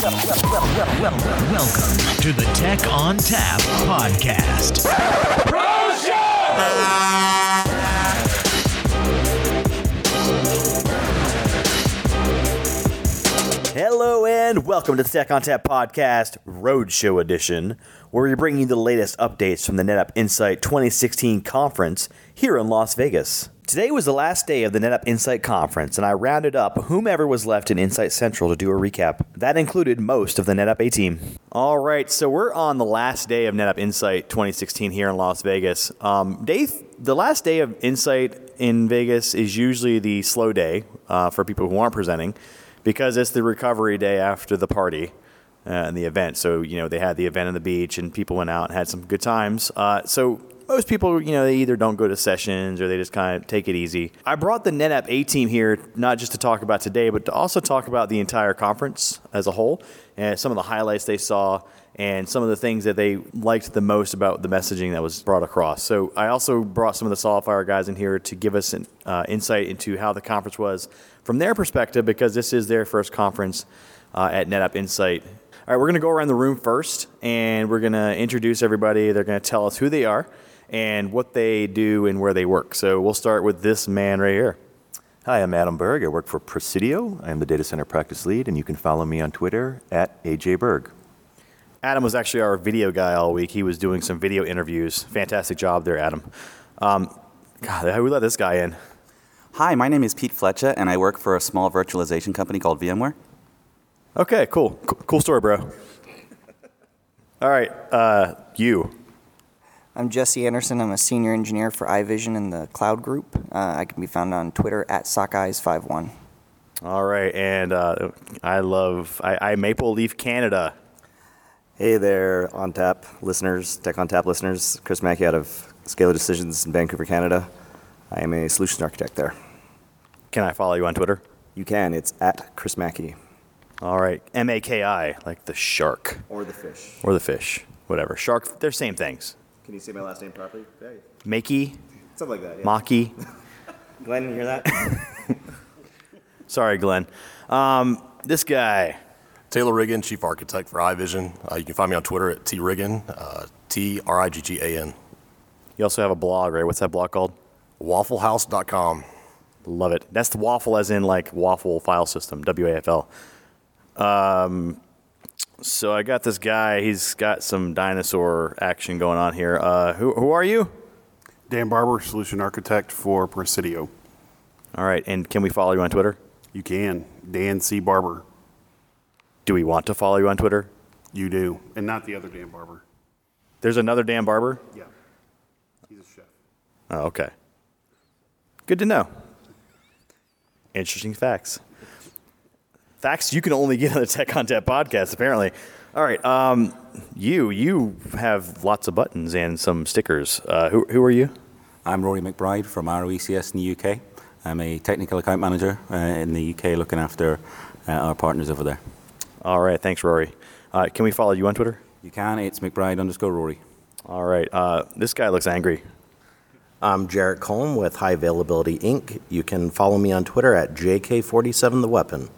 Welcome to the Tech on Tap podcast. Hello and welcome to the Tech on Tap podcast Roadshow edition, where we bring you the latest updates from the NetApp Insight 2016 conference here in Las Vegas. Today was the last day of the NetApp Insight conference, and I rounded up whomever was left in Insight Central to do a recap. That included most of the NetApp A team. All right, so we're on the last day of NetApp Insight 2016 here in Las Vegas. Um, day th- the last day of Insight in Vegas is usually the slow day uh, for people who aren't presenting because it's the recovery day after the party and the event. So, you know, they had the event on the beach and people went out and had some good times. Uh, so, most people, you know, they either don't go to sessions or they just kind of take it easy. I brought the NetApp A team here not just to talk about today, but to also talk about the entire conference as a whole and some of the highlights they saw and some of the things that they liked the most about the messaging that was brought across. So I also brought some of the SolidFire guys in here to give us an uh, insight into how the conference was from their perspective because this is their first conference uh, at NetApp Insight. All right, we're going to go around the room first, and we're going to introduce everybody. They're going to tell us who they are and what they do and where they work. So we'll start with this man right here. Hi, I'm Adam Berg. I work for Presidio. I'm the data center practice lead, and you can follow me on Twitter at AJBerg. Adam was actually our video guy all week. He was doing some video interviews. Fantastic job there, Adam. Um, God, how we let this guy in? Hi, my name is Pete Fletcher, and I work for a small virtualization company called VMware. Okay, cool. Cool story, bro. All right, uh, you. I'm Jesse Anderson. I'm a senior engineer for iVision in the cloud group. Uh, I can be found on Twitter at sockeyes51. All right, and uh, I love I, I Maple Leaf Canada. Hey there, on tap listeners, Tech on Tap listeners. Chris Maki out of Scalar Decisions in Vancouver, Canada. I am a solutions architect there. Can I follow you on Twitter? You can. It's at Chris Maki. All right, M A K I, like the shark Or the fish. or the fish, whatever. Shark, they're same things. Can you say my last name properly? Hey. Makey, Something like that. Yeah. Maki. Glenn, you hear that? Sorry, Glenn. Um, this guy. Taylor Riggan, Chief Architect for iVision. Uh, you can find me on Twitter at triggan, uh, T R I G G A N. You also have a blog, right? What's that blog called? Wafflehouse.com. Love it. That's the waffle, as in like waffle file system, W A F L. Um, so I got this guy. He's got some dinosaur action going on here. Uh, who, who are you? Dan Barber, Solution Architect for Presidio. All right, and can we follow you on Twitter? You can. Dan C. Barber. Do we want to follow you on Twitter? You do. And not the other Dan Barber. There's another Dan Barber. Yeah. He's a chef. Oh, okay. Good to know. Interesting facts. Facts you can only get on the Tech Content podcast, apparently. All right, um, you you have lots of buttons and some stickers. Uh, who who are you? I'm Rory McBride from ROECS in the UK. I'm a technical account manager uh, in the UK looking after uh, our partners over there. All right, thanks, Rory. Uh, can we follow you on Twitter? You can, it's McBride underscore Rory. All right, uh, this guy looks angry. I'm Jarrett Kulm with High Availability Inc. You can follow me on Twitter at JK47 The Weapon.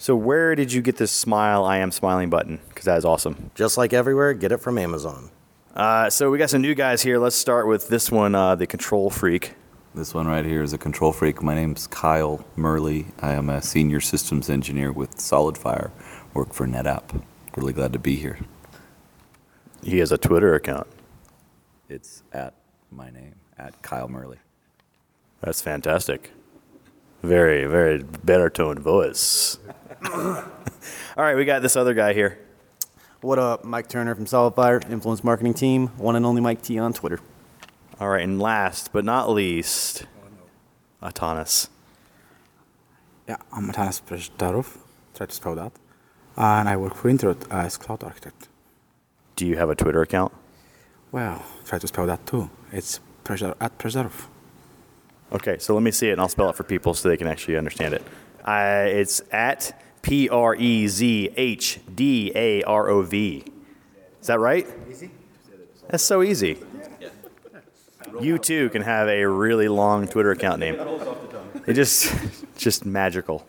So where did you get this smile? I am smiling button because that is awesome. Just like everywhere, get it from Amazon. Uh, so we got some new guys here. Let's start with this one, uh, the Control Freak. This one right here is a control freak. My name's Kyle Murley. I am a senior systems engineer with SolidFire. Work for NetApp. Really glad to be here. He has a Twitter account. It's at my name, at Kyle Murley. That's fantastic. Very, very better toned voice. All right, we got this other guy here. What up? Mike Turner from SolidFire, Influence Marketing Team, one and only Mike T on Twitter. All right, and last but not least, Atanas. Yeah, I'm Atanas Prezhdarov, try to spell that. And I work for Introt as cloud architect. Do you have a Twitter account? Well, try to spell that too. It's Preshar at Prezhdarov. Okay, so let me see it and I'll spell it for people so they can actually understand it. Uh, it's at P R E Z H D A R O V. Is that right? Easy. That's so easy. You too can have a really long Twitter account name. It just, just magical.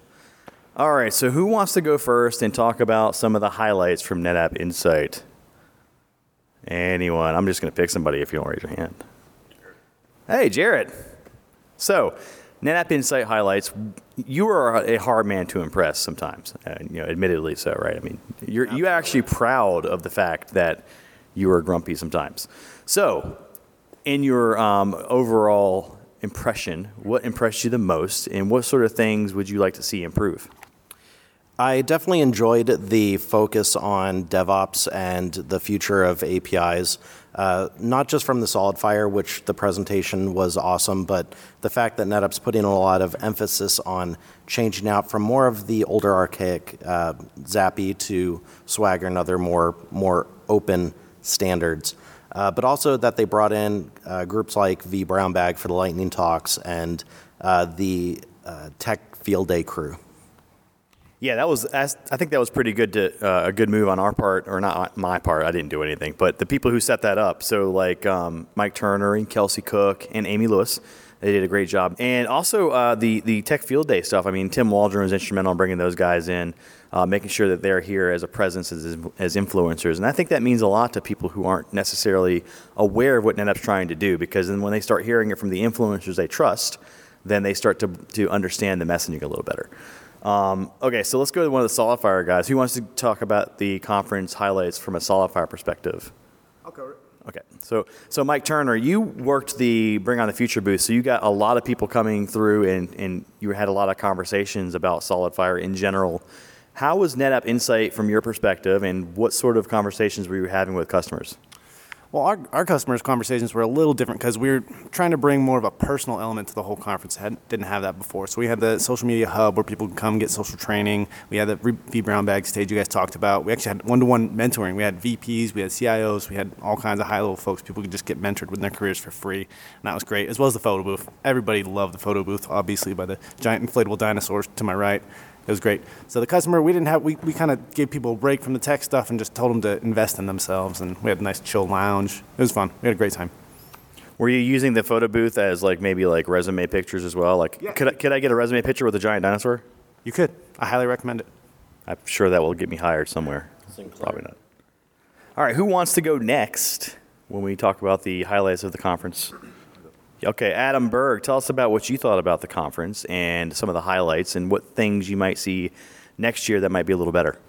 All right, so who wants to go first and talk about some of the highlights from NetApp Insight? Anyone? I'm just going to pick somebody if you don't raise your hand. Hey, Jared. So, NetApp Insight highlights. You are a hard man to impress sometimes, uh, you know, admittedly so, right? I mean, you're you actually proud of the fact that you are grumpy sometimes. So, in your um, overall impression, what impressed you the most, and what sort of things would you like to see improve? I definitely enjoyed the focus on DevOps and the future of APIs, uh, not just from the SolidFire, which the presentation was awesome, but the fact that NetApp's putting a lot of emphasis on changing out from more of the older archaic uh, ZAPI to Swagger and other more more open standards. Uh, but also that they brought in uh, groups like vBrownBag for the Lightning Talks and uh, the uh, Tech Field Day crew. Yeah, that was. I think that was pretty good. To, uh, a good move on our part, or not my part. I didn't do anything, but the people who set that up. So like um, Mike Turner and Kelsey Cook and Amy Lewis, they did a great job. And also uh, the the Tech Field Day stuff. I mean, Tim Waldron was instrumental in bringing those guys in, uh, making sure that they're here as a presence as as influencers. And I think that means a lot to people who aren't necessarily aware of what NetApp's trying to do, because then when they start hearing it from the influencers they trust, then they start to to understand the messaging a little better. Um, okay, so let's go to one of the SolidFire guys. Who wants to talk about the conference highlights from a SolidFire perspective? I'll cover it. Okay, so so Mike Turner, you worked the Bring on the Future booth, so you got a lot of people coming through, and and you had a lot of conversations about SolidFire in general. How was NetApp Insight from your perspective, and what sort of conversations were you having with customers? Well, our, our customers' conversations were a little different because we were trying to bring more of a personal element to the whole conference. Had, didn't have that before. So we had the social media hub where people could come get social training. We had the vBrownBag stage you guys talked about. We actually had one-to-one mentoring. We had VPs, we had CIOs, we had all kinds of high-level folks. People could just get mentored with their careers for free, and that was great. As well as the photo booth. Everybody loved the photo booth, obviously, by the giant inflatable dinosaurs to my right. It was great. So the customer, we didn't have, we, we kind of gave people a break from the tech stuff and just told them to invest in themselves. And we had a nice chill lounge. It was fun. We had a great time. Were you using the photo booth as like maybe like resume pictures as well? Like, Yeah. could I, could I get a resume picture with a giant dinosaur? You could. I highly recommend it. I'm sure that will get me hired somewhere. Probably not. All right, who wants to go next when we talk about the highlights of the conference? Okay, Adam Berg, tell us about what you thought about the conference and some of the highlights and what things you might see next year that might be a little better.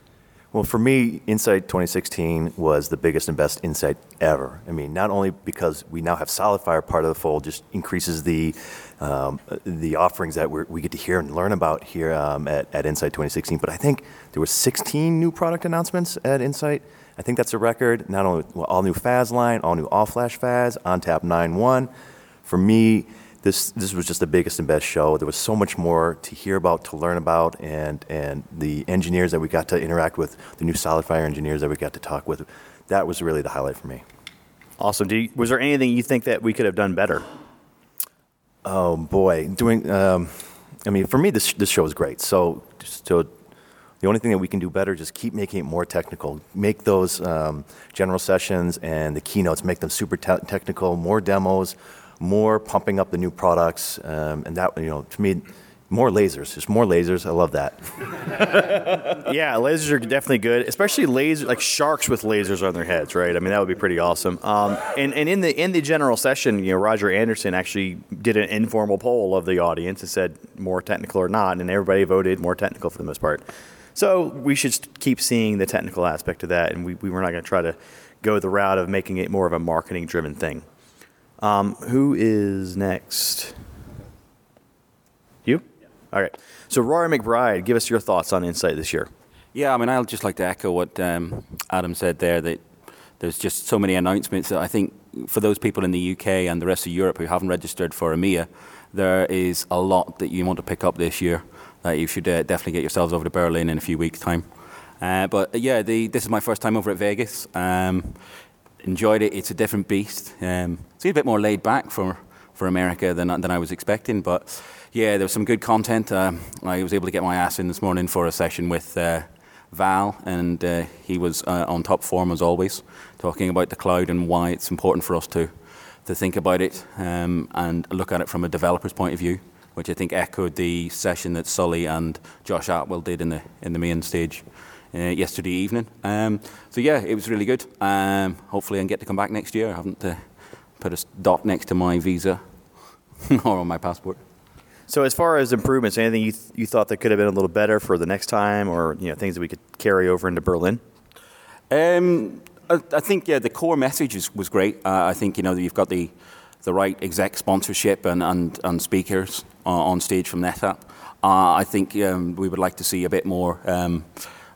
Well, for me, Insight 2016 was the biggest and best Insight ever. I mean, not only because we now have SolidFire part of the fold, just increases the um, the offerings that we get to hear and learn about here um, at, at Insight 2016, but I think there were 16 new product announcements at Insight. I think that's a record. Not only well, all new FAS line, all new all flash FAS, ONTAP 9.1. For me, this this was just the biggest and best show. There was so much more to hear about, to learn about, and and the engineers that we got to interact with, the new SolidFire engineers that we got to talk with. That was really the highlight for me. Awesome. Do you, was there anything you think that we could have done better? Oh boy, doing. Um, I mean, for me, this this show is great. So, so the only thing that we can do better is just keep making it more technical. Make those um, general sessions and the keynotes, make them super te- technical. More demos, more pumping up the new products, um, and that you know, to me, more lasers. Just more lasers. I love that. yeah, lasers are definitely good, especially lasers like sharks with lasers on their heads, right? I mean, that would be pretty awesome. Um, and and in the in the general session, you know, Roger Anderson actually did an informal poll of the audience and said more technical or not, and everybody voted more technical for the most part. So we should keep seeing the technical aspect of that, and we, we were not going to try to go the route of making it more of a marketing driven thing. Um, who is next? You? All right. So Rory McBride, give us your thoughts on Insight this year. Yeah, I mean, I'll just like to echo what um, Adam said there that there's just so many announcements that I think for those people in the UK and the rest of Europe who haven't registered for EMEA, there is a lot that you want to pick up this year that you should uh, definitely get yourselves over to Berlin in a few weeks' time. Uh, but uh, yeah, the, this is my first time over at Vegas. Um, enjoyed it. It's a different beast. Um, it's a bit more laid back for, for America than, than I was expecting. But yeah, there was some good content. Um, I was able to get my ass in this morning for a session with uh, Val, and uh, he was uh, on top form as always, talking about the cloud and why it's important for us to, to think about it um, and look at it from a developer's point of view which I think echoed the session that Sully and Josh Atwell did in the in the main stage uh, yesterday evening. Um, so yeah, it was really good. Um, hopefully, I can get to come back next year. I haven't uh, put a dot next to my visa or on my passport. So as far as improvements, anything you, th- you thought that could have been a little better for the next time, or you know things that we could carry over into Berlin? Um, I, I think yeah, the core message is, was great. Uh, I think you know you've got the the right exec sponsorship and and, and speakers uh, on stage from NetApp. Uh, I think um, we would like to see a bit more um,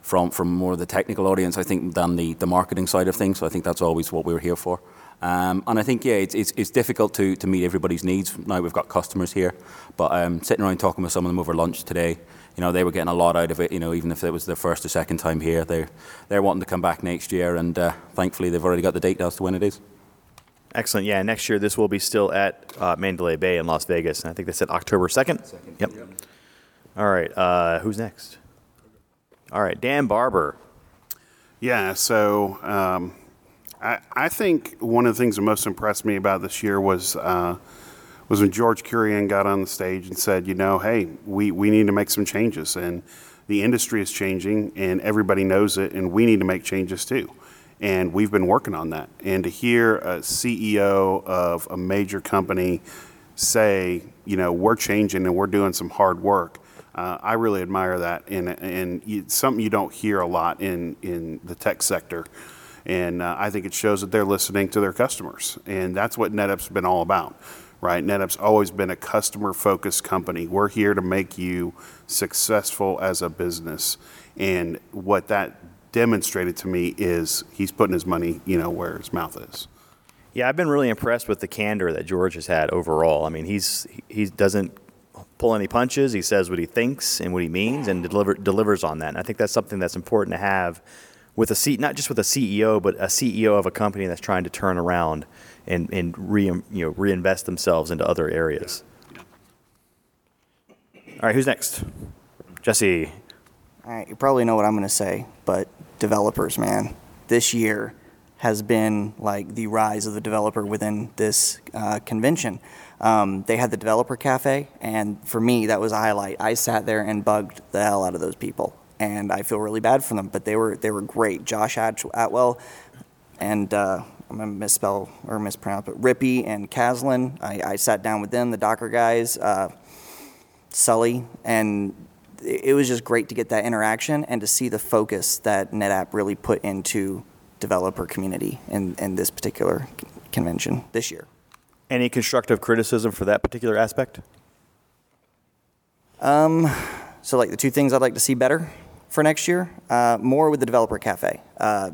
from from more of the technical audience. I think than the the marketing side of things. So I think that's always what we were here for. Um, and I think yeah, it's, it's it's difficult to to meet everybody's needs. Now we've got customers here, but um, sitting around talking with some of them over lunch today you know, they were getting a lot out of it, you know, even if it was their first or second time here. They're, they're wanting to come back next year, and uh, thankfully they've already got the date as to when it is. Excellent. Yeah, next year this will be still at uh, Mandalay Bay in Las Vegas, and I think they said October second. Yep. All right. Uh, who's next? All right, Dan Barber. Yeah, so um, I, I think one of the things that most impressed me about this year was uh, was when George Kurian got on the stage and said, you know, hey, we, we need to make some changes, and the industry is changing, and everybody knows it, and we need to make changes too. And we've been working on that. And to hear a CEO of a major company say, you know, we're changing and we're doing some hard work, uh, I really admire that, and and something you don't hear a lot in in the tech sector. And uh, I think it shows that they're listening to their customers, and that's what NetApp's been all about, right? NetApp's always been a customer-focused company. We're here to make you successful as a business, and what that demonstrated to me is he's putting his money, you know, where his mouth is. Yeah, I've been really impressed with the candor that George has had overall. I mean, he's he doesn't pull any punches. He says what he thinks and what he means, and deliver, delivers on that. And I think that's something that's important to have with a seat, not just with a CEO, but a CEO of a company that's trying to turn around and and re, you know reinvest themselves into other areas. All right, who's next? Jesse. All right, you probably know what I'm going to say, but developers, man, this year has been like the rise of the developer within this uh, convention. Um, they had the developer cafe, and for me, that was a highlight. I sat there and bugged the hell out of those people, and I feel really bad for them, but they were they were great. Josh At- Atwell and uh, I'm gonna misspell or mispronounce, but Rippy and Caslin. I, I sat down with them, the Docker guys. Uh, Sully, and it it was just great to get that interaction and to see the focus that NetApp really put into developer community in, in this particular convention this year. Any constructive criticism for that particular aspect? Um, so, like the two things I'd like to see better for next year, uh, more with the developer cafe. Uh,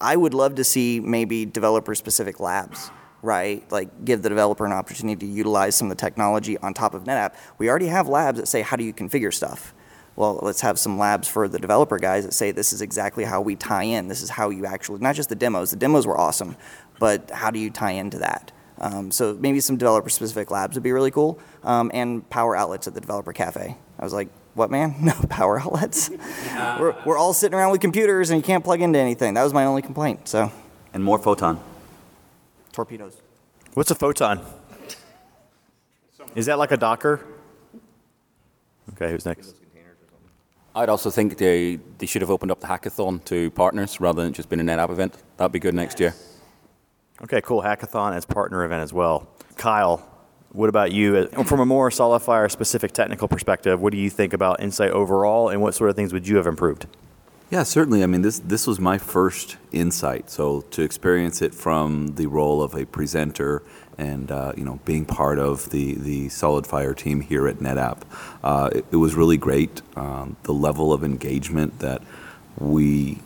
I would love to see maybe developer specific labs, right? Like give the developer an opportunity to utilize some of the technology on top of NetApp. We already have labs that say, how do you configure stuff? Well, let's have some labs for the developer guys that say this is exactly how we tie in. This is how you actually, not just the demos, the demos were awesome, but how do you tie into that? Um, so maybe some developer specific labs would be really cool. Um, and power outlets at the developer cafe. I was like, what man? No power outlets? we're, we're all sitting around with computers and you can't plug into anything. That was my only complaint. So And more photon. torpedoes. What's a photon? Is that like a Docker? Okay, who's next? I'd also think they, they should have opened up the hackathon to partners rather than just being a NetApp event. That'd be good next year. Okay, cool. Hackathon as partner event as well. Kyle, what about you? Uh, From a more SolidFire specific technical perspective, what do you think about Insight overall, and what sort of things would you have improved? Yeah, certainly. I mean, this this was my first insight, so to experience it from the role of a presenter and uh, you know being part of the the SolidFire team here at NetApp, uh, it, it was really great. Um, the level of engagement that we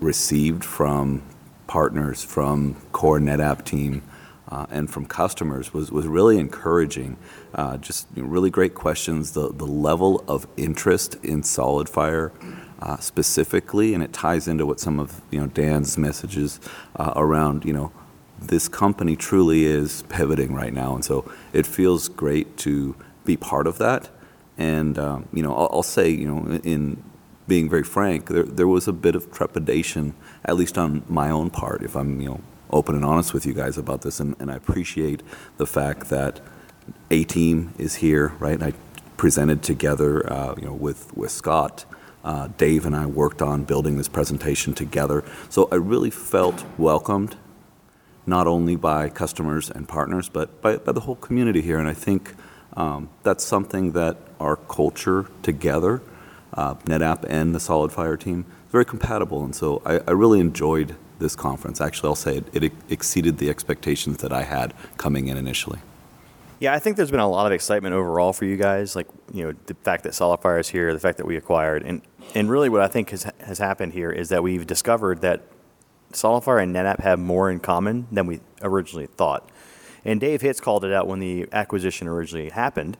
received from partners, from core NetApp team, uh, and from customers was, was really encouraging. Uh, just you know, really great questions. The, the level of interest in SolidFire uh, specifically, and it ties into what some of you know Dan's messages uh, around you know this company truly is pivoting right now, and so it feels great to be part of that. And um, you know, I'll, I'll say you know in being very frank, there, there was a bit of trepidation, at least on my own part, if I'm, you know, open and honest with you guys about this, and, and I appreciate the fact that A team is here, right? I presented together, uh, you know, with with Scott. Uh, Dave and I worked on building this presentation together. So I really felt welcomed, not only by customers and partners, but by, by the whole community here. And I think um, that's something that our culture together, uh, NetApp and the SolidFire team, very compatible. And so I, I really enjoyed this conference. Actually, I'll say it, it exceeded the expectations that I had coming in initially. Yeah, I think there's been a lot of excitement overall for you guys. Like, you know, the fact that SolidFire is here, the fact that we acquired, and and really what I think has has happened here is that we've discovered that SolidFire and NetApp have more in common than we originally thought. And Dave Hitz called it out when the acquisition originally happened.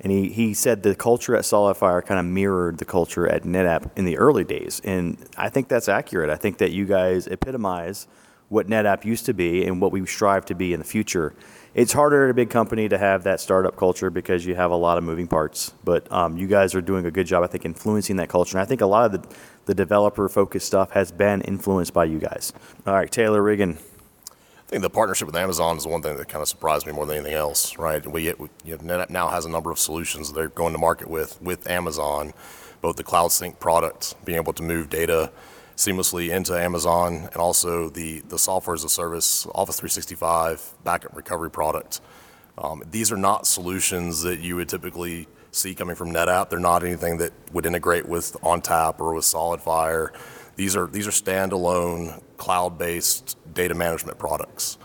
And he, he said the culture at SolidFire kind of mirrored the culture at NetApp in the early days. And I think that's accurate. I think that you guys epitomize what NetApp used to be and what we strive to be in the future. It's harder at a big company to have that startup culture because you have a lot of moving parts. But um, you guys are doing a good job, I think, influencing that culture. And I think a lot of the, the developer focused stuff has been influenced by you guys. All right, Taylor Riggan. I think the partnership with Amazon is one thing that kind of surprised me more than anything else, right? We, we you know, NetApp now has a number of solutions they're going to market with with Amazon, both the Cloud Sync product, being able to move data seamlessly into Amazon, and also the, the software as a service, Office 365 backup recovery product. Um, these are not solutions that you would typically see coming from NetApp. They're not anything that would integrate with ONTAP or with SolidFire. These are these are standalone cloud-based data management products.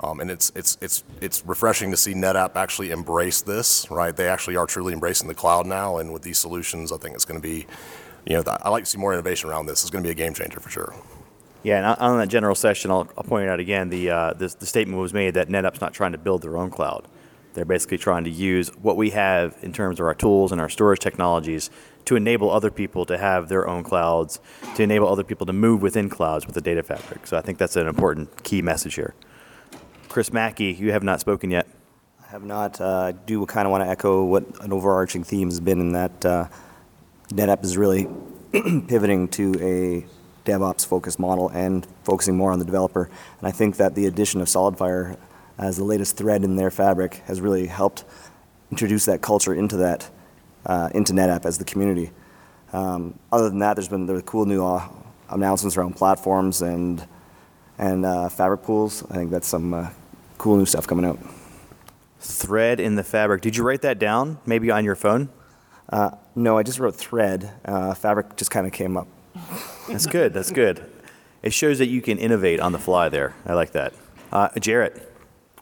Um, and it's it's it's it's refreshing to see NetApp actually embrace this, right? They actually are truly embracing the cloud now, and with these solutions, I think it's going to be you know, I like to see more innovation around this. It's going to be a game changer for sure. Yeah, and on that general session, I'll, I'll point out again. The, uh, the the statement was made that NetApp's not trying to build their own cloud. They're basically trying to use what we have in terms of our tools and our storage technologies to enable other people to have their own clouds, to enable other people to move within clouds with the data fabric. So I think that's an important key message here. Chris Mackey, you have not spoken yet. I have not. Uh, I do kind of want to echo what an overarching theme has been in that uh, NetApp is really pivoting to a DevOps focused model and focusing more on the developer. And I think that the addition of SolidFire as the latest thread in their fabric has really helped introduce that culture into that, uh, into NetApp as the community. Um, other than that, there's been the cool new uh, announcements around platforms and and uh, fabric pools. I think that's some uh, cool new stuff coming out. Thread in the fabric. Did you write that down? Maybe on your phone? Uh, no, I just wrote thread. Uh, fabric just kind of came up. That's good. That's good. It shows that you can innovate on the fly there. I like that. Uh, Jarrett.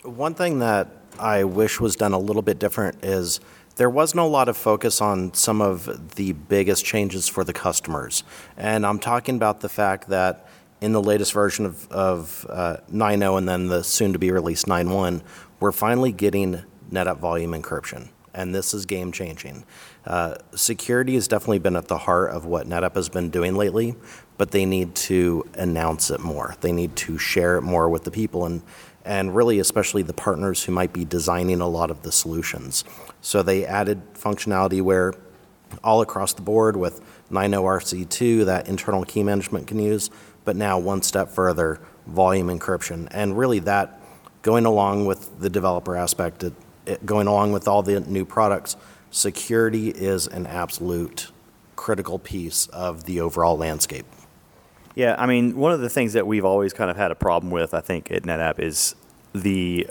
One thing that I wish was done a little bit different is there wasn't a lot of focus on some of the biggest changes for the customers. And I'm talking about the fact that in the latest version of, of uh, 9.0 and then the soon to be released 9.1, we're finally getting NetApp volume encryption. And this is game changing. Uh, security has definitely been at the heart of what NetApp has been doing lately, but they need to announce it more. They need to share it more with the people and, and really, especially the partners who might be designing a lot of the solutions. So they added functionality where all across the board with 9.0 RC2 that internal key management can use, but now one step further, volume encryption. And really that going along with the developer aspect, it, it, going along with all the new products, security is an absolute critical piece of the overall landscape. Yeah, I mean, one of the things that we've always kind of had a problem with, I think, at NetApp is the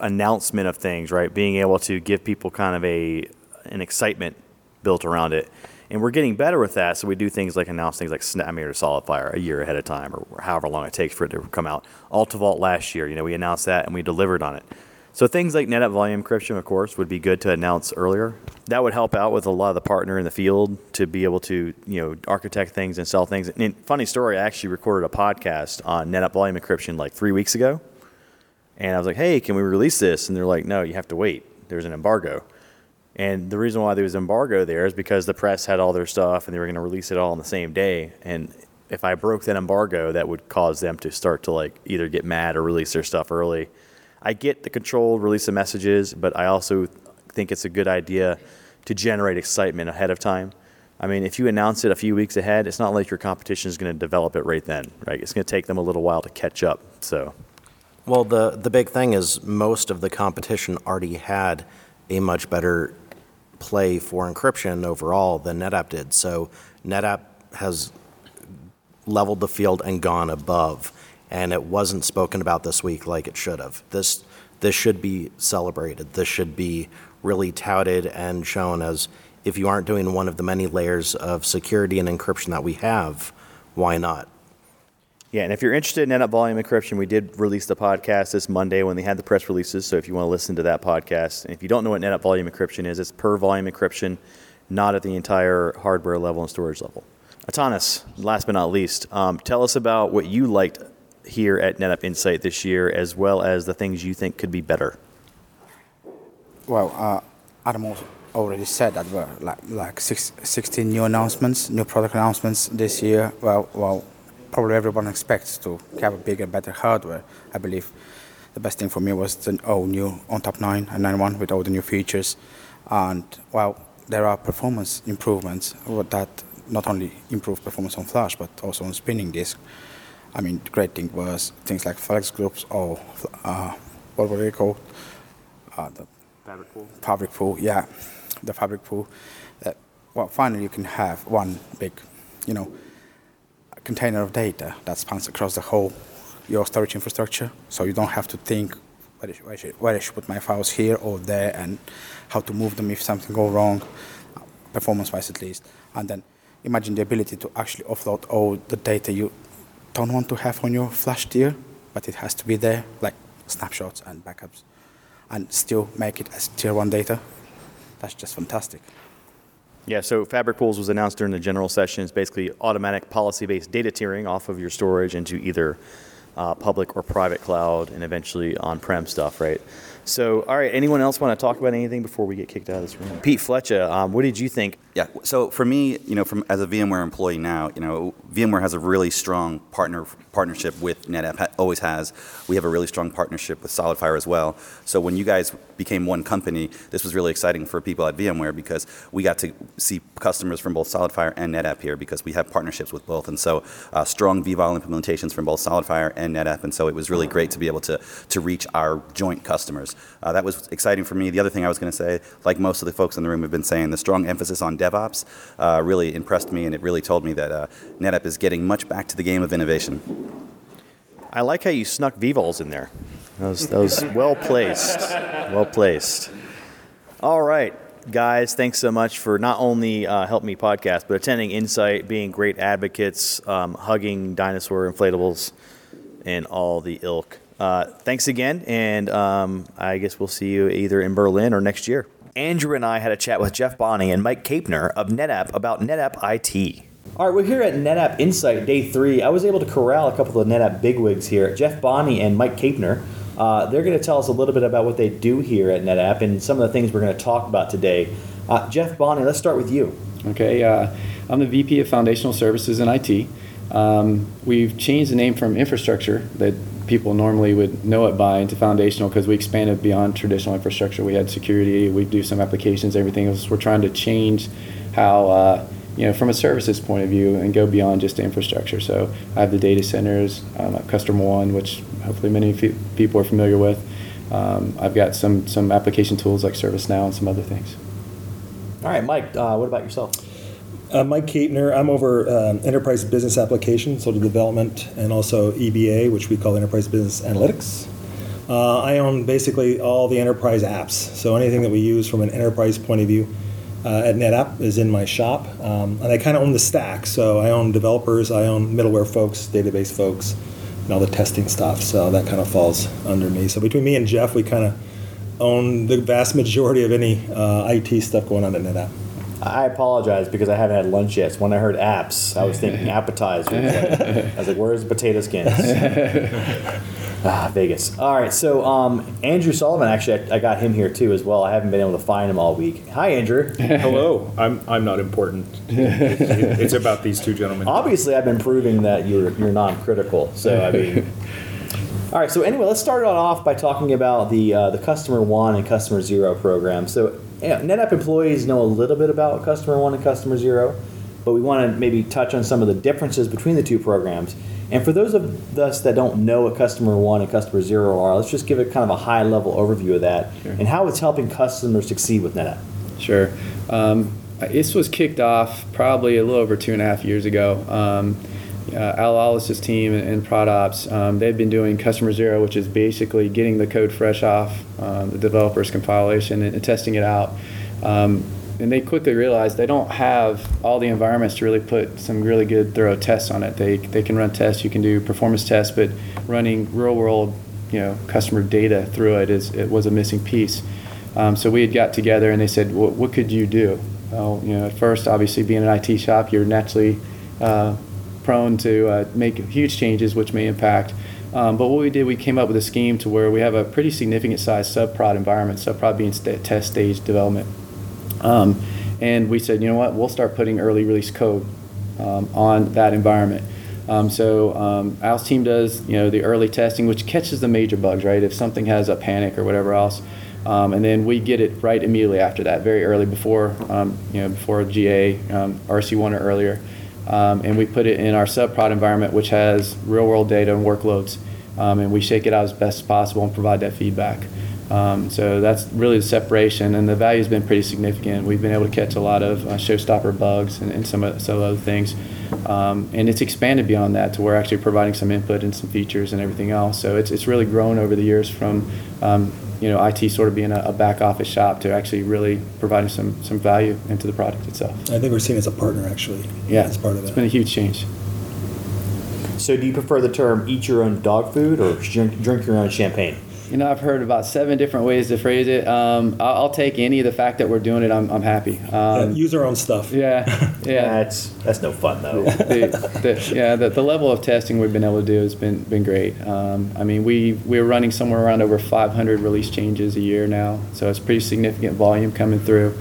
announcement of things, right? Being able to give people kind of a an excitement built around it. And we're getting better with that, so we do things like announce things like SnapMirror to SolidFire a year ahead of time, or however long it takes for it to come out. AltaVault last year, you know, we announced that and we delivered on it. So things like NetApp volume encryption, of course, would be good to announce earlier. That would help out with a lot of the partner in the field to be able to, you know, architect things and sell things. And funny story, I actually recorded a podcast on NetApp volume encryption like three weeks ago. And I was like, hey, can we release this? And they're like, no, you have to wait. There's an embargo. And the reason why there was embargo there is because the press had all their stuff and they were going to release it all on the same day. And if I broke that embargo, that would cause them to start to like either get mad or release their stuff early. I get the controlled release of messages, but I also think it's a good idea to generate excitement ahead of time. I mean, if you announce it a few weeks ahead, it's not like your competition is going to develop it right then, right? It's going to take them a little while to catch up. So, well, the the big thing is most of the competition already had a much better play for encryption overall than NetApp did. So NetApp has leveled the field and gone above, and it wasn't spoken about this week like it should have. This this should be celebrated. This should be really touted and shown as if you aren't doing one of the many layers of security and encryption that we have, why not? Yeah, and if you're interested in NetApp volume encryption, we did release the podcast this Monday when they had the press releases. So if you want to listen to that podcast, and if you don't know what NetApp volume encryption is, it's per volume encryption, not at the entire hardware level and storage level. Atanas, last but not least, um, tell us about what you liked here at NetApp Insight this year, as well as the things you think could be better. Well, uh, Adam already said that were like like six, 16 new announcements, new product announcements this year. Well, well, probably everyone expects to have a bigger, better hardware. I believe the best thing for me was the oh new ONTAP 9 and 9.1 with all the new features, and well, there are performance improvements that not only improve performance on flash but also on spinning disk. I mean, the great thing was things like flex groups or uh, what were they called? Uh, the Fabric pool. fabric pool, yeah, the fabric pool. That well, finally you can have one big, you know, container of data that spans across the whole your storage infrastructure. So you don't have to think where I should, where I should, where I should put my files here or there and how to move them if something go wrong, performance-wise at least. And then imagine the ability to actually offload all the data you don't want to have on your flash tier, but it has to be there, like snapshots and backups, and still make it as tier one data. That's just fantastic. Yeah, so Fabric Pools was announced during the general session. It's basically automatic policy-based data tiering off of your storage into either uh, public or private cloud, and eventually on-prem stuff, right? So, all right, anyone else want to talk about anything before we get kicked out of this room? Pete Fletcher, um, what did you think? Yeah. So for me, you know, from as a VMware employee now, you know, VMware has a really strong partner partnership with NetApp. Ha, always has. We have a really strong partnership with SolidFire as well. So when you guys became one company, this was really exciting for people at VMware because we got to see customers from both SolidFire and NetApp here because we have partnerships with both, and so uh, strong vVol implementations from both SolidFire and NetApp, and so it was really great to be able to to reach our joint customers. Uh, that was exciting for me. The other thing I was going to say, like most of the folks in the room have been saying, the strong emphasis on DevOps uh, really impressed me, and it really told me that uh, NetApp is getting much back to the game of innovation. I like how you snuck vVols in there. That was, that was well placed. Well placed. All right, guys, thanks so much for not only uh, helping me podcast, but attending Insight, being great advocates, um, hugging dinosaur inflatables, and all the ilk. Uh, thanks again, and um, I guess we'll see you either in Berlin or next year. Andrew and I had a chat with Jeff Bonney and Mike Kapner of NetApp about NetApp IT. All right, we're here at NetApp Insight Day 3. I was able to corral a couple of NetApp bigwigs here, Jeff Bonney and Mike Kapner. Uh, they're going to tell us a little bit about what they do here at NetApp and some of the things we're going to talk about today. Uh, Jeff Bonney, let's start with you. Okay, uh, I'm the VP of Foundational Services in IT. Um, we've changed the name from infrastructure that people normally would know it by into foundational because we expanded beyond traditional infrastructure. We had security, we do some applications, everything else. We're trying to change how, uh, you know, from a services point of view and go beyond just infrastructure. So I have the data centers, um, Customer One, which hopefully many fe- people are familiar with. Um, I've got some, some application tools like ServiceNow and some other things. All right, Mike, uh, what about yourself? Uh, Mike Kapner, I'm over um, enterprise business applications, so the development, and also EBA, which we call enterprise business analytics. Uh, I own basically all the enterprise apps, so anything that we use from an enterprise point of view uh, at NetApp is in my shop, um, and I kind of own the stack. So I own developers, I own middleware folks, database folks, and all the testing stuff. So that kind of falls under me. So between me and Jeff, we kind of own the vast majority of any uh, IT stuff going on at NetApp. I apologize because I haven't had lunch yet. So when I heard apps, I was thinking appetizer. I was like, where's the potato skins? ah, Vegas. All right, so um, Andrew Sullivan, actually, I, I got him here too as well. I haven't been able to find him all week. Hi, Andrew. Hello. I'm, I'm not important. It's, it's about these two gentlemen. Obviously, I've been proving that you're, you're non-critical. So, I mean... All right, so anyway, let's start it off by talking about the, uh, the Customer One and Customer Zero program. So yeah, NetApp employees know a little bit about Customer One and Customer Zero, but we want to maybe touch on some of the differences between the two programs. And for those of us that don't know what customer one and customer zero are, let's just give it kind of a high level overview of that and how it's helping customers succeed with NetApp. Sure. Um, this was kicked off probably a little over two and a half years ago. Um, uh, Al Allis's team and, ProdOps, um, they've been doing Customer Zero, which is basically getting the code fresh off um, the developer's compilation and, and testing it out. Um, and they quickly realized they don't have all the environments to really put some really good thorough tests on it. They, they can run tests, you can do performance tests, but running real world, you know, customer data through it is it was a missing piece. Um, so we had got together and they said, what, what could you do? Well, you know, at first, obviously, being an IT shop, you're naturally uh, prone to uh, make huge changes, which may impact. Um, but what we did, we came up with a scheme to where we have a pretty significant size subprod environment, subprod being st- test stage development. Um, and we said, you know what, we'll start putting early release code um, on that environment. Um, so um, Al's team does, you know, the early testing, which catches the major bugs, right? If something has a panic or whatever else, um, and then we get it right immediately after that, very early before, um, you know, before GA, um, RC1 or earlier, um, and we put it in our subprod environment, which has real-world data and workloads, um, and we shake it out as best as possible and provide that feedback. Um, so that's really the separation, and the value has been pretty significant. We've been able to catch a lot of uh, showstopper bugs and, and some, some other things. Um, and it's expanded beyond that to we're actually providing some input and some features and everything else. So it's, it's really grown over the years from um, you know IT sort of being a, a back office shop to actually really providing some, some value into the product itself. I think we're seen as a partner, actually. Yeah, As part of it. It's been a huge change. So do you prefer the term eat your own dog food or drink, drink your own champagne? You know, I've heard about seven different ways to phrase it. Um, I'll, I'll take any. Of the fact that we're doing it, I'm, I'm happy. Yeah, Um, use our own stuff. yeah, yeah. That's that's no fun though. the, the, yeah, the, the level of testing we've been able to do has been been great. Um, I mean, we we're running somewhere around over 500 release changes a year now, so it's pretty significant volume coming through,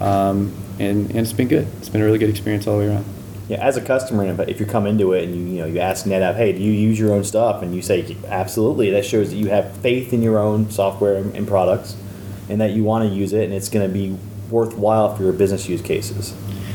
um, and and it's been good. It's been a really good experience all the way around. Yeah, as a customer, if- you come into it and you you know you ask NetApp, hey, do you use your own stuff? And you say absolutely. That shows that you have faith in your own software and products, and that you want to use it, and it's going to be worthwhile for your business use cases.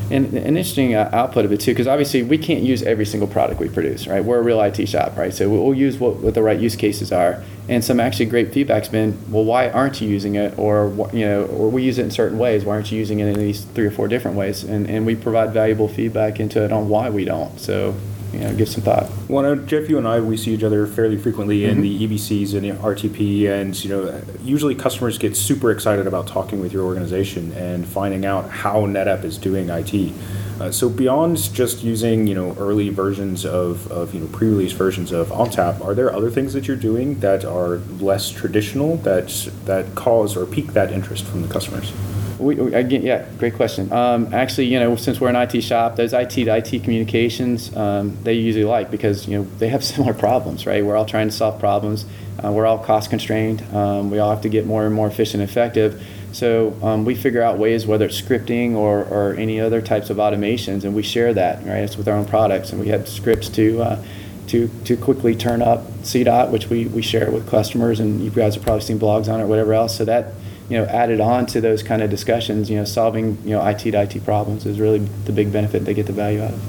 And an interesting uh, output of it too, because obviously we can't use every single product we produce, right? We're a real IT shop, right? So we'll use what, what the right use cases are. And some actually great feedback's been, well, why aren't you using it, or you know, or we use it in certain ways. Why aren't you using it in these three or four different ways? And and we provide valuable feedback into it on why we don't. So you know, give some thought. Well, Jeff, you and I, we see each other fairly frequently in the EBCs and the RTP, and you know, usually customers get super excited about talking with your organization and finding out how NetApp is doing IT. Uh, so beyond just using you know early versions of, of you know pre-release versions of ONTAP, are there other things that you're doing that are less traditional that that cause or pique that interest from the customers? We, we- again, yeah, great question. Um, actually, you know, since we're an IT shop, those IT to IT communications, um, they usually like because, you know, they have similar problems, right? We're all trying to solve problems. Uh, we're all cost constrained. Um, we all have to get more and more efficient and effective. So um, we figure out ways, whether it's scripting or, or any other types of automations, and we share that, right? It's with our own products, and we have scripts to uh, to to quickly turn up CDOT, which we, we share with customers, and you guys have probably seen blogs on it, or whatever else. So that you know, added on to those kind of discussions, you know, solving you know IT to IT problems is really the big benefit they get the value out of.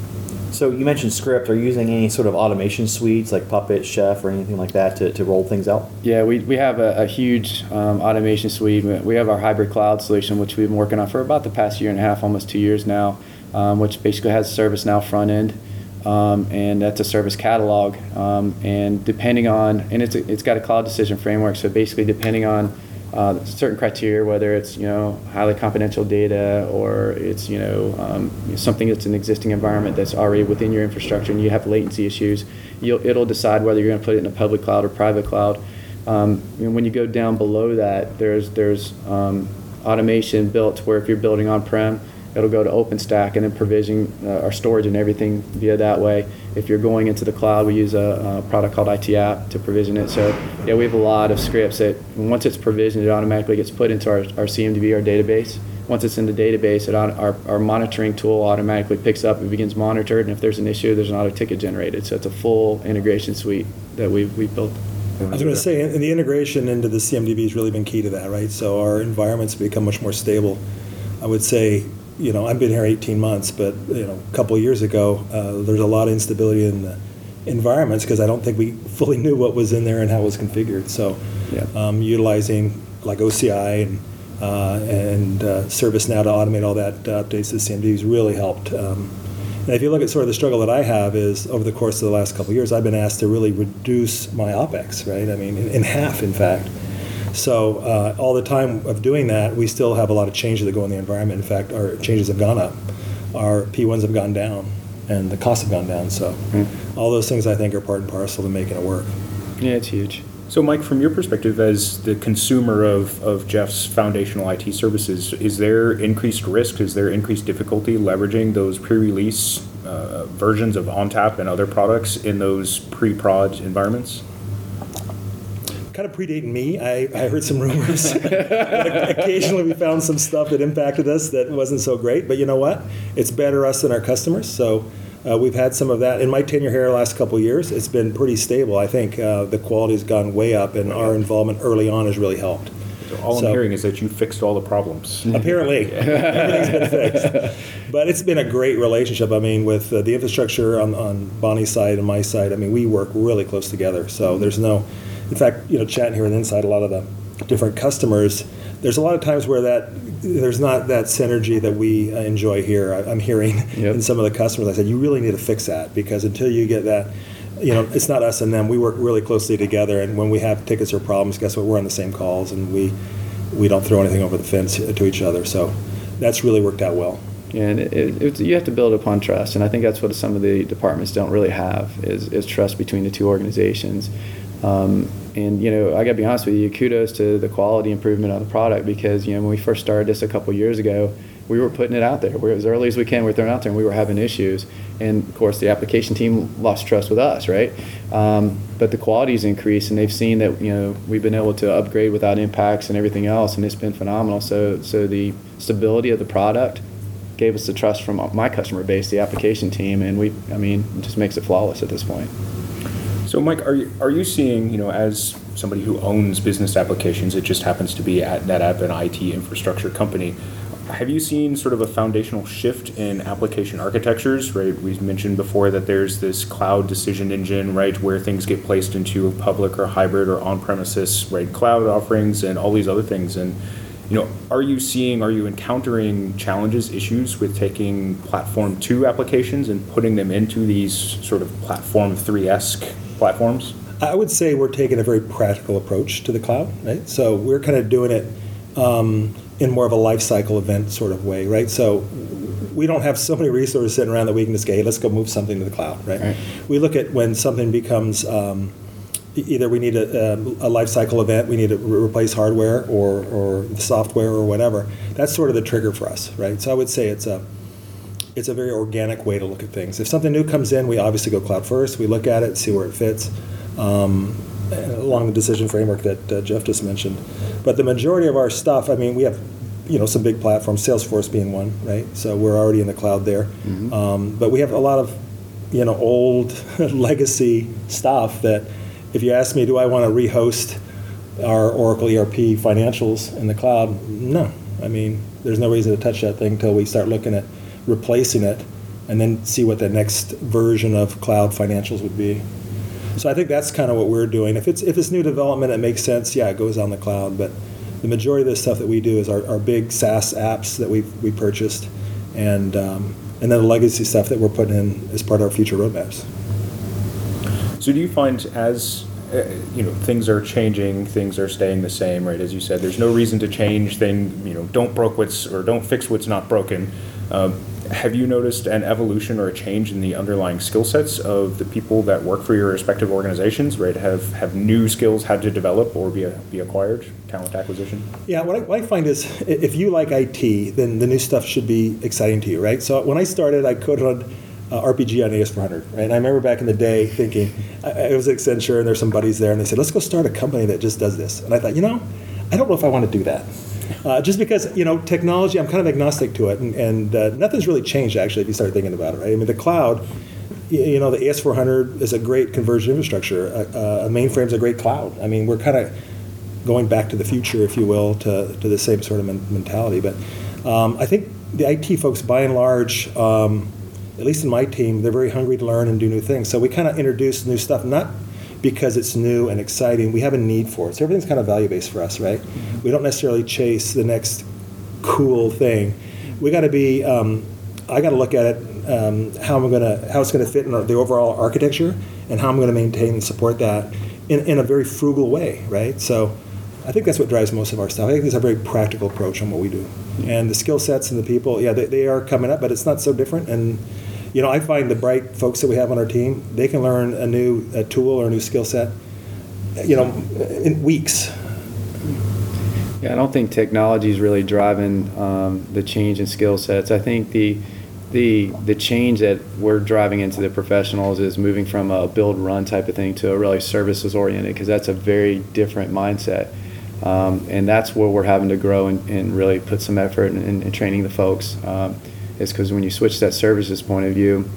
So you mentioned script. Are you using any sort of automation suites like Puppet, Chef, or anything like that to, to roll things out? Yeah, we, we have a, a huge um, automation suite. We have our hybrid cloud solution, which we've been working on for about the past year and a half, almost two years now, um, which basically has ServiceNow front end. Um, and that's a service catalog. Um, and depending on, and it's, a, it's got a cloud decision framework. So basically, depending on uh, certain criteria, whether it's you know highly confidential data or it's you know um, something that's an existing environment that's already within your infrastructure and you have latency issues, it'll decide whether you're going to put it in a public cloud or private cloud. Um, when you go down below that, there's there's um, automation built where if you're building on-prem, it'll go to OpenStack and then provision uh, our storage and everything via that way. If you're going into the cloud, we use a, a product called IT App to provision it. So yeah, we have a lot of scripts that once it's provisioned, it automatically gets put into our, our CMDB, our database. Once it's in the database, it, our, our monitoring tool automatically picks up and begins monitored. And if there's an issue, there's an auto ticket generated. So it's a full integration suite that we've, we've built. I was going to say, and the integration into the CMDB has really been key to that, right? So our environments become much more stable. I would say, you know, I've been here 18 months, but you know, a couple of years ago, uh, there's a lot of instability in the environments because I don't think we fully knew what was in there and how it was configured. So um, utilizing like OCI and, uh, and uh, ServiceNow to automate all that uh, updates to CMDs really helped. Um, and if you look at sort of the struggle that I have is over the course of the last couple of years, I've been asked to really reduce my OPEX, right? I mean, in, in half, in fact. So uh, all the time of doing that, we still have a lot of changes that go in the environment. In fact, our changes have gone up. Our P1s have gone down, and the costs have gone down. So all those things, I think, are part and parcel to making it work. Yeah, it's huge. So, Mike, from your perspective as the consumer of, of Jeff's foundational IT services, is there increased risk? Is there increased difficulty leveraging those pre release uh, versions of ONTAP and other products in those pre prod environments? Kind of predating me. I, I heard some rumors. Occasionally, we found some stuff that impacted us that wasn't so great. But you know what? It's better us than our customers. So uh, we've had some of that in my tenure here. The last couple years, it's been pretty stable. I think uh, the quality's gone way up, and our involvement early on has really helped. So all I'm hearing is that you fixed all the problems. Apparently, everything's been fixed. But it's been a great relationship. I mean, with uh, the infrastructure on, on Boni's side and my side, I mean, we work really close together. So there's no, in fact, you know, chatting here and inside a lot of the different customers, there's a lot of times where that there's not that synergy that we uh, enjoy here. I, I'm hearing in some of the customers. I said, you really need to fix that because until you get that, you know, it's not us and them. We work really closely together, and when we have tickets or problems, guess what? We're on the same calls, and we we don't throw anything over the fence to each other. So that's really worked out well. Yeah, and it, it, it's, you have to build upon trust, and I think that's what some of the departments don't really have is, is trust between the two organizations. Um, and you know, I got to be honest with you, kudos to the quality improvement of the product because you know when we first started this a couple years ago, we were putting it out there. We were, as early as we can, we are throwing out there, and we were having issues. And of course, the application team lost trust with us, right? Um, but the quality's increased, and they've seen that you know we've been able to upgrade without impacts and everything else, and it's been phenomenal. So, so the stability of the product gave us the trust from my customer base, the application team, and we, I mean, it just makes it flawless at this point. So, Mike, are you, are you seeing, you know, as somebody who owns business applications, it just happens to be at NetApp, an IT infrastructure company, have you seen sort of a foundational shift in application architectures, right? We mentioned before that there's this cloud decision engine, right, where things get placed into public or hybrid or on-premises, right, cloud offerings and all these other things. And, you know, are you seeing, are you encountering challenges, issues with taking platform two applications and putting them into these sort of platform three-esque platforms? I would say we're taking a very practical approach to the cloud, right? So we're kind of doing it um, in more of a life cycle event sort of way, right? So we don't have so many resources sitting around that we can just go, hey, let's go move something to the cloud, right? right. We look at when something becomes um, either we need a, a, life cycle event, we need to re- replace hardware or, or software or whatever. That's sort of the trigger for us, right? So I would say it's a it's a very organic way to look at things. If something new comes in, we obviously go cloud first. We look at it, see where it fits. Um, along the decision framework that uh, Jeff just mentioned. But the majority of our stuff, I mean, we have you know some big platforms, Salesforce being one, right? So we're already in the cloud there. Mm-hmm. Um, but we have a lot of you know old legacy stuff that if you ask me, do I want to rehost our Oracle ERP financials in the cloud? No. I mean, there's no reason to touch that thing until we start looking at replacing it and then see what the next version of cloud financials would be. So I think that's kind of what we're doing. If it's if it's new development, it makes sense. Yeah, it goes on the cloud. But the majority of the stuff that we do is our, our big SaaS apps that we we purchased, and um, and then the legacy stuff that we're putting in as part of our future roadmaps. So do you find as uh, you know things are changing, things are staying the same, right? As you said, there's no reason to change. Thing you know, don't broke what's or don't fix what's not broken. Um, have you noticed an evolution or a change in the underlying skill sets of the people that work for your respective organizations? Right, have have new skills had to develop or be a, be acquired? Talent acquisition. Yeah, what I, what I find is if you like IT, then the new stuff should be exciting to you, right? So when I started, I coded on uh, RPG on AS400, right? And I remember back in the day thinking, I, it was Accenture, and there's some buddies there, and they said, let's go start a company that just does this. And I thought, you know, I don't know if I want to do that. Uh, just because you know technology, I'm kind of agnostic to it, and, and uh, nothing's really changed actually if you start thinking about it. Right? I mean, the cloud, you, know, the AS400 is a great converged infrastructure. A, a mainframe's a great cloud. I mean, we're kind of going back to the future, if you will, to, to the same sort of mentality. But um, I think the IT folks, by and large, um, at least in my team, they're very hungry to learn and do new things. So we kind of introduce new stuff, not because it's new and exciting. We have a need for it. So everything's kind of value based for us, right? We don't necessarily chase the next cool thing. We got to be. Um, I got to look at it um, how I'm going to how it's going to fit in the overall architecture and how I'm going to maintain and support that in, in a very frugal way, right? So I think that's what drives most of our stuff. I think there's a very practical approach on what we do, and the skill sets and the people, yeah, they, they are coming up, but it's not so different. And you know, I find the bright folks that we have on our team, they can learn a new a tool or a new skill set, you know, in weeks. Yeah, I don't think technology is really driving um, the change in skill sets. I think the the the change that we're driving into the professionals is moving from a build run type of thing to a really services oriented because that's a very different mindset. Um, and that's where we're having to grow and, and really put some effort in, in, in training the folks. Um, is because when you switch that services point of view,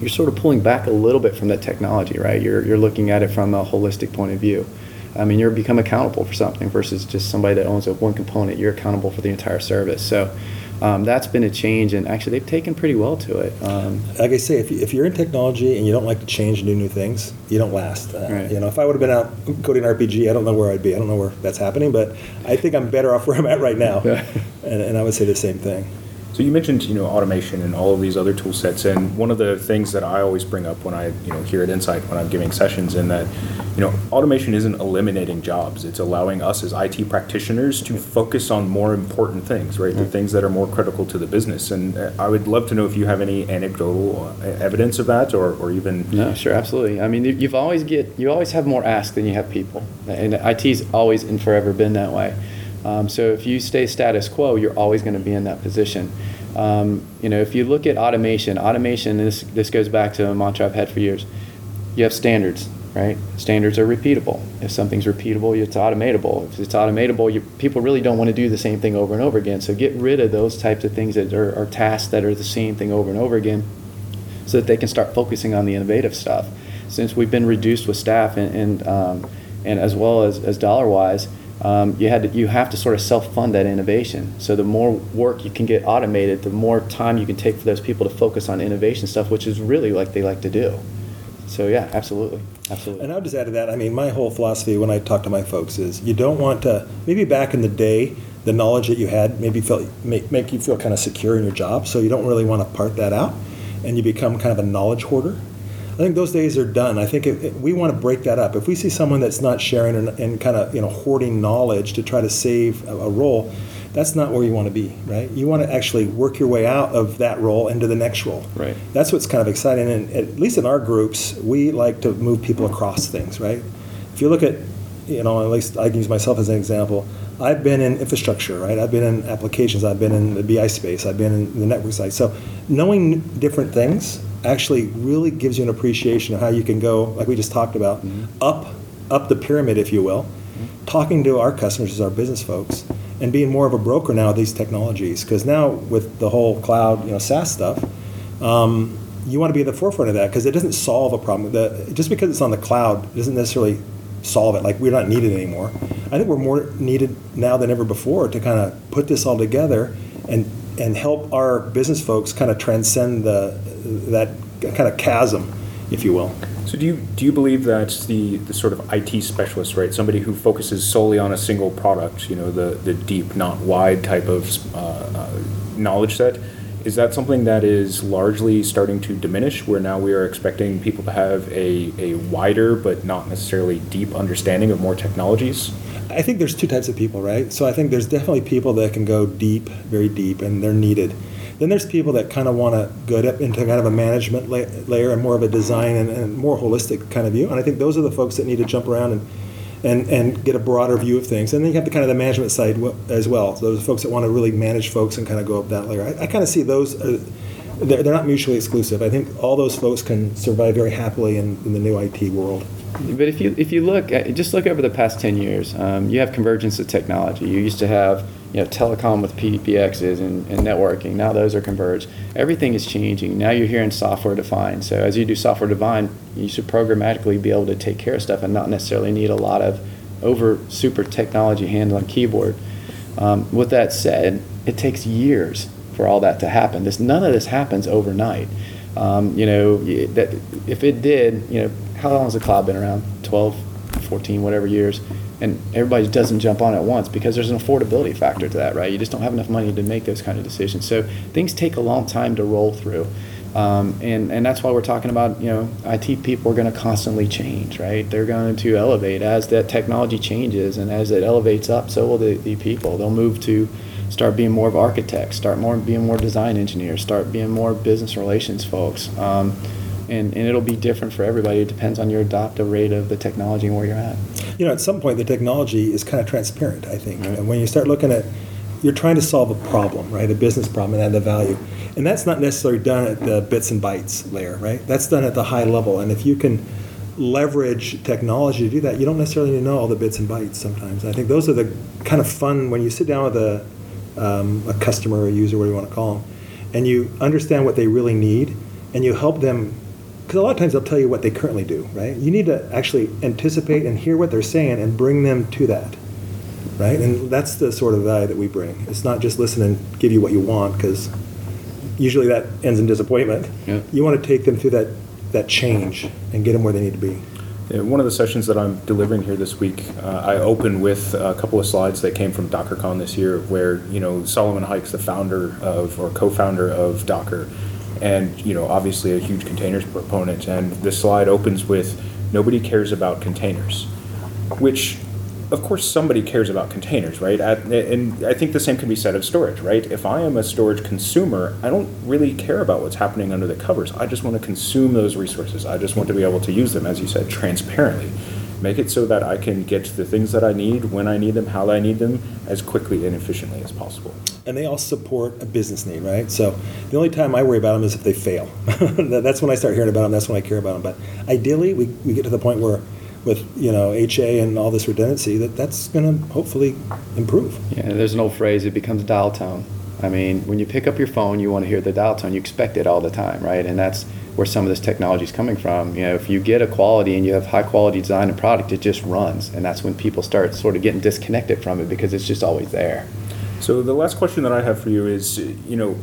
you're sort of pulling back a little bit from that technology, right? You're, you're looking at it from a holistic point of view. I mean, you're become accountable for something versus just somebody that owns a one component. You're accountable for the entire service. So um, that's been a change, and actually they've taken pretty well to it. Um, like I say, if, if you're in technology and you don't like to change and do new things, you don't last. Uh, Right. You know, if I would have been out coding RPG, I don't know where I'd be. I don't know where that's happening, but I think I'm better off where I'm at right now. and, and I would say the same thing. So you mentioned, you know, automation and all of these other tool sets, and one of the things that I always bring up when I, you know, here at Insight when I'm giving sessions, in that, you know, automation isn't eliminating jobs; it's allowing us as IT practitioners to focus on more important things, right? The things that are more critical to the business. And uh, I would love to know if you have any anecdotal uh, evidence of that, or, or even No, sure, absolutely. I mean, you- you've always get you always have more ask than you have people, and IT's always and forever been that way. Um, so if you stay status quo, you're always going to be in that position. Um, you know, if you look at automation, automation. This this goes back to a mantra I've had for years. You have standards, right? Standards are repeatable. If something's repeatable, it's automatable. If it's automatable, you, people really don't want to do the same thing over and over again. So get rid of those types of things that are, are tasks that are the same thing over and over again so that they can start focusing on the innovative stuff. Since we've been reduced with staff and, and, um, and as well as, as dollar wise, um, you, had to, you have to sort of self fund that innovation. So the more work you can get automated, the more time you can take for those people to focus on innovation stuff, which is really like they like to do. So yeah, absolutely, absolutely. And I'll just add to that. I mean, my whole philosophy when I talk to my folks is you don't want to. Maybe back in the day, the knowledge that you had maybe felt make, make you feel kind of secure in your job. So you don't really want to part that out, and you become kind of a knowledge hoarder. I think those days are done. I think if, if we want to break that up. If we see someone that's not sharing and, and kind of you know hoarding knowledge to try to save a, a role, that's not where you want to be, right? You want to actually work your way out of that role into the next role. Right. That's what's kind of exciting. And at least in our groups, we like to move people across things, right? If you look at, you know, at least I can use myself as an example. I've been in infrastructure, right? I've been in applications. I've been in the BI space. I've been in the network side. So knowing different things actually really gives you an appreciation of how you can go, like we just talked about, up up the pyramid, if you will, talking to our customers as our business folks, and being more of a broker now of these technologies. Because now with the whole cloud, you know, SaaS stuff, um, you want to be at the forefront of that because it doesn't solve a problem. The, just because it's on the cloud doesn't necessarily solve it. Like we're not needed anymore. I think we're more needed now than ever before to kind of put this all together and and help our business folks kind of transcend the that kind of chasm, if you will. So do you do you believe that the the sort of IT specialist, right, somebody who focuses solely on a single product, you know, the the deep, not wide type of uh, uh, knowledge set, is that something that is largely starting to diminish? Where now we are expecting people to have a a wider but not necessarily deep understanding of more technologies. I think there's two types of people, right? So I think there's definitely people that can go deep, very deep, and they're needed. Then there's people that kind of want to go into kind of a management la- layer and more of a design and, and more holistic kind of view. And I think those are the folks that need to jump around and and, and get a broader view of things. And then you have the kind of the management side as well. So those folks that want to really manage folks and kind of go up that layer. I, I kind of see those. Uh, they're, they're not mutually exclusive. I think all those folks can survive very happily in, in the new IT world. But if you if you look at, just look over the past ten years, um, you have convergence of technology. You used to have you know telecom with PBXs and, and networking. Now those are converged. Everything is changing. Now you're hearing software defined. So as you do software defined, you should programmatically be able to take care of stuff and not necessarily need a lot of over super technology hand on keyboard. Um, with that said, it takes years for all that to happen. This none of this happens overnight. Um, you know, that if it did, you know, how long has the cloud been around? 12, 14, whatever years. And everybody doesn't jump on at once because there's an affordability factor to that, right? You just don't have enough money to make those kind of decisions. So things take a long time to roll through. Um, and, and that's why we're talking about, you know, IT people are going to constantly change, right? They're going to elevate as that technology changes and as it elevates up, so will the, the people. They'll move to start being more of architects, start more being more design engineers, start being more business relations folks. Um, and, and it'll be different for everybody. It depends on your adoptive rate of the technology and where you're at. You know, at some point, the technology is kind of transparent, I think. And when you start looking at, you're trying to solve a problem, right? A business problem and add the value. And that's not necessarily done at the bits and bytes layer, right? That's done at the high level. And if you can leverage technology to do that, you don't necessarily need to know all the bits and bytes sometimes. I think those are the kind of fun when you sit down with a, um, a customer or a user, whatever you want to call them, and you understand what they really need and you help them because a lot of times they'll tell you what they currently do, right? You need to actually anticipate and hear what they're saying and bring them to that, right? And that's the sort of value that we bring. It's not just listen and give you what you want, because usually that ends in disappointment. Yeah. You want to take them through that, that change and get them where they need to be. Yeah, One of the sessions that I'm delivering here this week, uh, I open with a couple of slides that came from DockerCon this year, where you know Solomon Hykes, the founder of or co-founder of Docker, and you know obviously a huge containers proponent. And this slide opens with "Nobody cares about containers," which of course somebody cares about containers, right? At, and I think the same can be said of storage, right? If I am a storage consumer, I don't really care about what's happening under the covers. I just want to consume those resources. I just want to be able to use them, as you said, transparently. Make it so that I can get the things that I need when I need them, how I need them, as quickly and efficiently as possible. And they all support a business need, right? So the only time I worry about them is if they fail. that's when I start hearing about them. That's when I care about them. But ideally, we, we get to the point where, with you know HA and all this redundancy, that that's going to hopefully improve. Yeah, there's an old phrase, it becomes dial tone. I mean, when you pick up your phone, you want to hear the dial tone. You expect it all the time, right? And that's where some of this technology is coming from. You know, if you get a quality and you have high quality design and product, it just runs. And that's when people start sort of getting disconnected from it because it's just always there. So the last question that I have for you is, you know,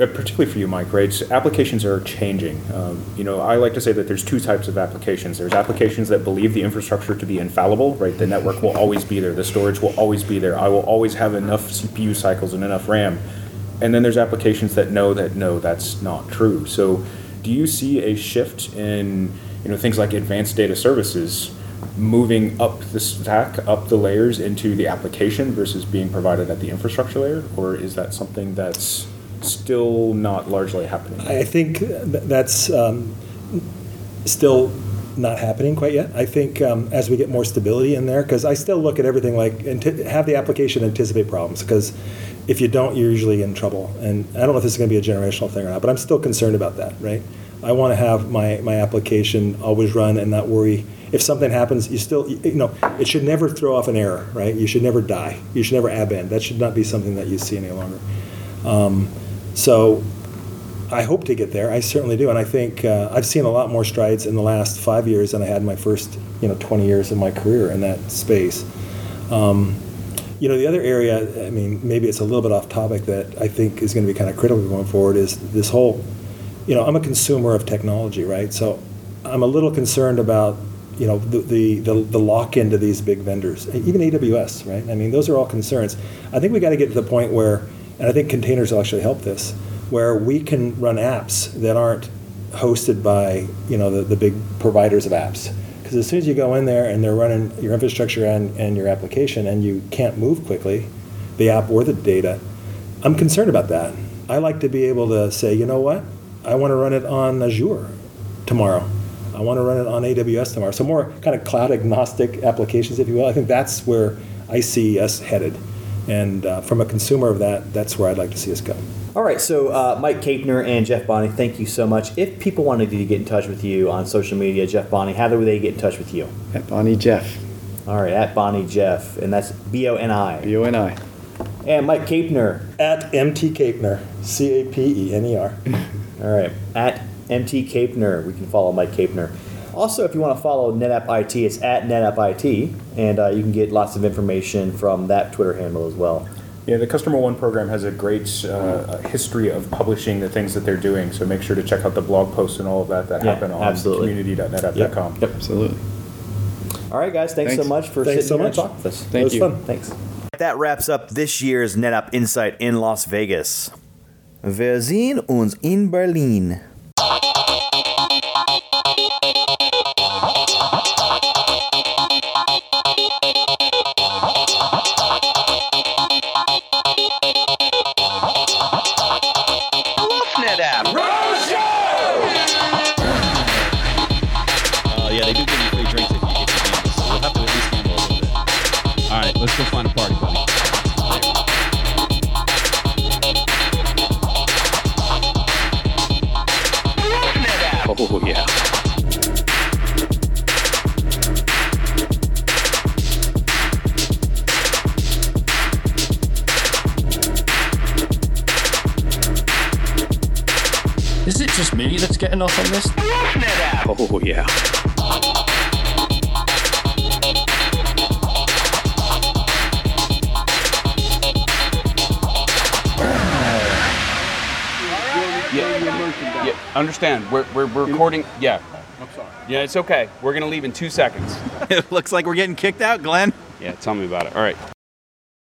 uh, particularly for you, Mike, right? Applications are changing. Um, you know, I like to say that there's two types of applications. There's applications that believe the infrastructure to be infallible, right? The network will always be there. The storage will always be there. I will always have enough CPU cycles and enough RAM. And then there's applications that know that no, that's not true. So, do you see a shift in, you know, things like advanced data services moving up the stack, up the layers into the application versus being provided at the infrastructure layer, or is that something that's still not largely happening? I think that's um, still not happening quite yet. I think um, as we get more stability in there, because I still look at everything like anti- have the application anticipate problems, because if you don't, you're usually in trouble. And I don't know if this is going to be a generational thing or not, but I'm still concerned about that, right? I want to have my, my application always run and not worry. If something happens, you still, you know, it should never throw off an error, right? You should never die. You should never abend. That should not be something that you see any longer. Um, so I hope to get there. I certainly do, and I think uh, I've seen a lot more strides in the last five years than I had in my first, you know, 20 years of my career in that space. Um, you know, the other area, I mean, maybe it's a little bit off topic that I think is going to be kind of critical going forward is this whole, you know, I'm a consumer of technology, right? So I'm a little concerned about, you know, the, the, the, the lock into these big vendors, even AWS, right? I mean, those are all concerns. I think we got to get to the point where, and I think containers will actually help this, where we can run apps that aren't hosted by, you know, the, the big providers of apps. Because as soon as you go in there and they're running your infrastructure and, and your application and you can't move quickly, the app or the data, I'm concerned about that. I like to be able to say, you know what? I want to run it on Azure tomorrow. I want to run it on AWS tomorrow. So more kind of cloud agnostic applications, if you will. I think that's where I see us headed. And uh, from a consumer of that, that's where I'd like to see us go. All right, so uh, Mike Capener and Jeff Boni, thank you so much. If people wanted to get in touch with you on social media, Jeff Boni, how do they get in touch with you? At Boni Jeff. All right, at Boni Jeff, and that's B O N I. B O N I. And Mike Capener. At MT Capener, C A P E N E R. All right, at MT Capener. We can follow Mike Capener. Also, if you want to follow NetApp IT, it's at NetApp IT, and uh, you can get lots of information from that Twitter handle as well. Yeah, the Customer One program has a great uh, history of publishing the things that they're doing. So make sure to check out the blog posts and all of that that Yeah, happen on absolutely. community.netapp.com. Yep. Absolutely. All right, guys. Thanks, so Thanks. much for Thanks sitting so here much. and talking with us. Thank it was you. fun. Thanks. That wraps up this year's NetApp Insight in Las Vegas. Wir sehen uns in Berlin. Me that's getting off on this? Oh yeah. Yeah, yeah, understand. We're, we're, we're recording. Yeah. I'm sorry. Yeah, it's okay. We're going to leave in two seconds. it looks like we're getting kicked out, Glenn. Yeah, tell me about it. All right.